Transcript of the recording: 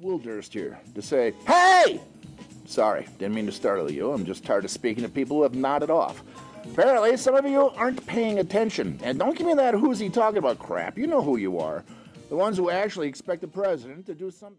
Will Durst here to say, Hey! Sorry, didn't mean to startle you. I'm just tired of speaking to people who have nodded off. Apparently, some of you aren't paying attention. And don't give me that who's he talking about crap. You know who you are. The ones who actually expect the president to do something.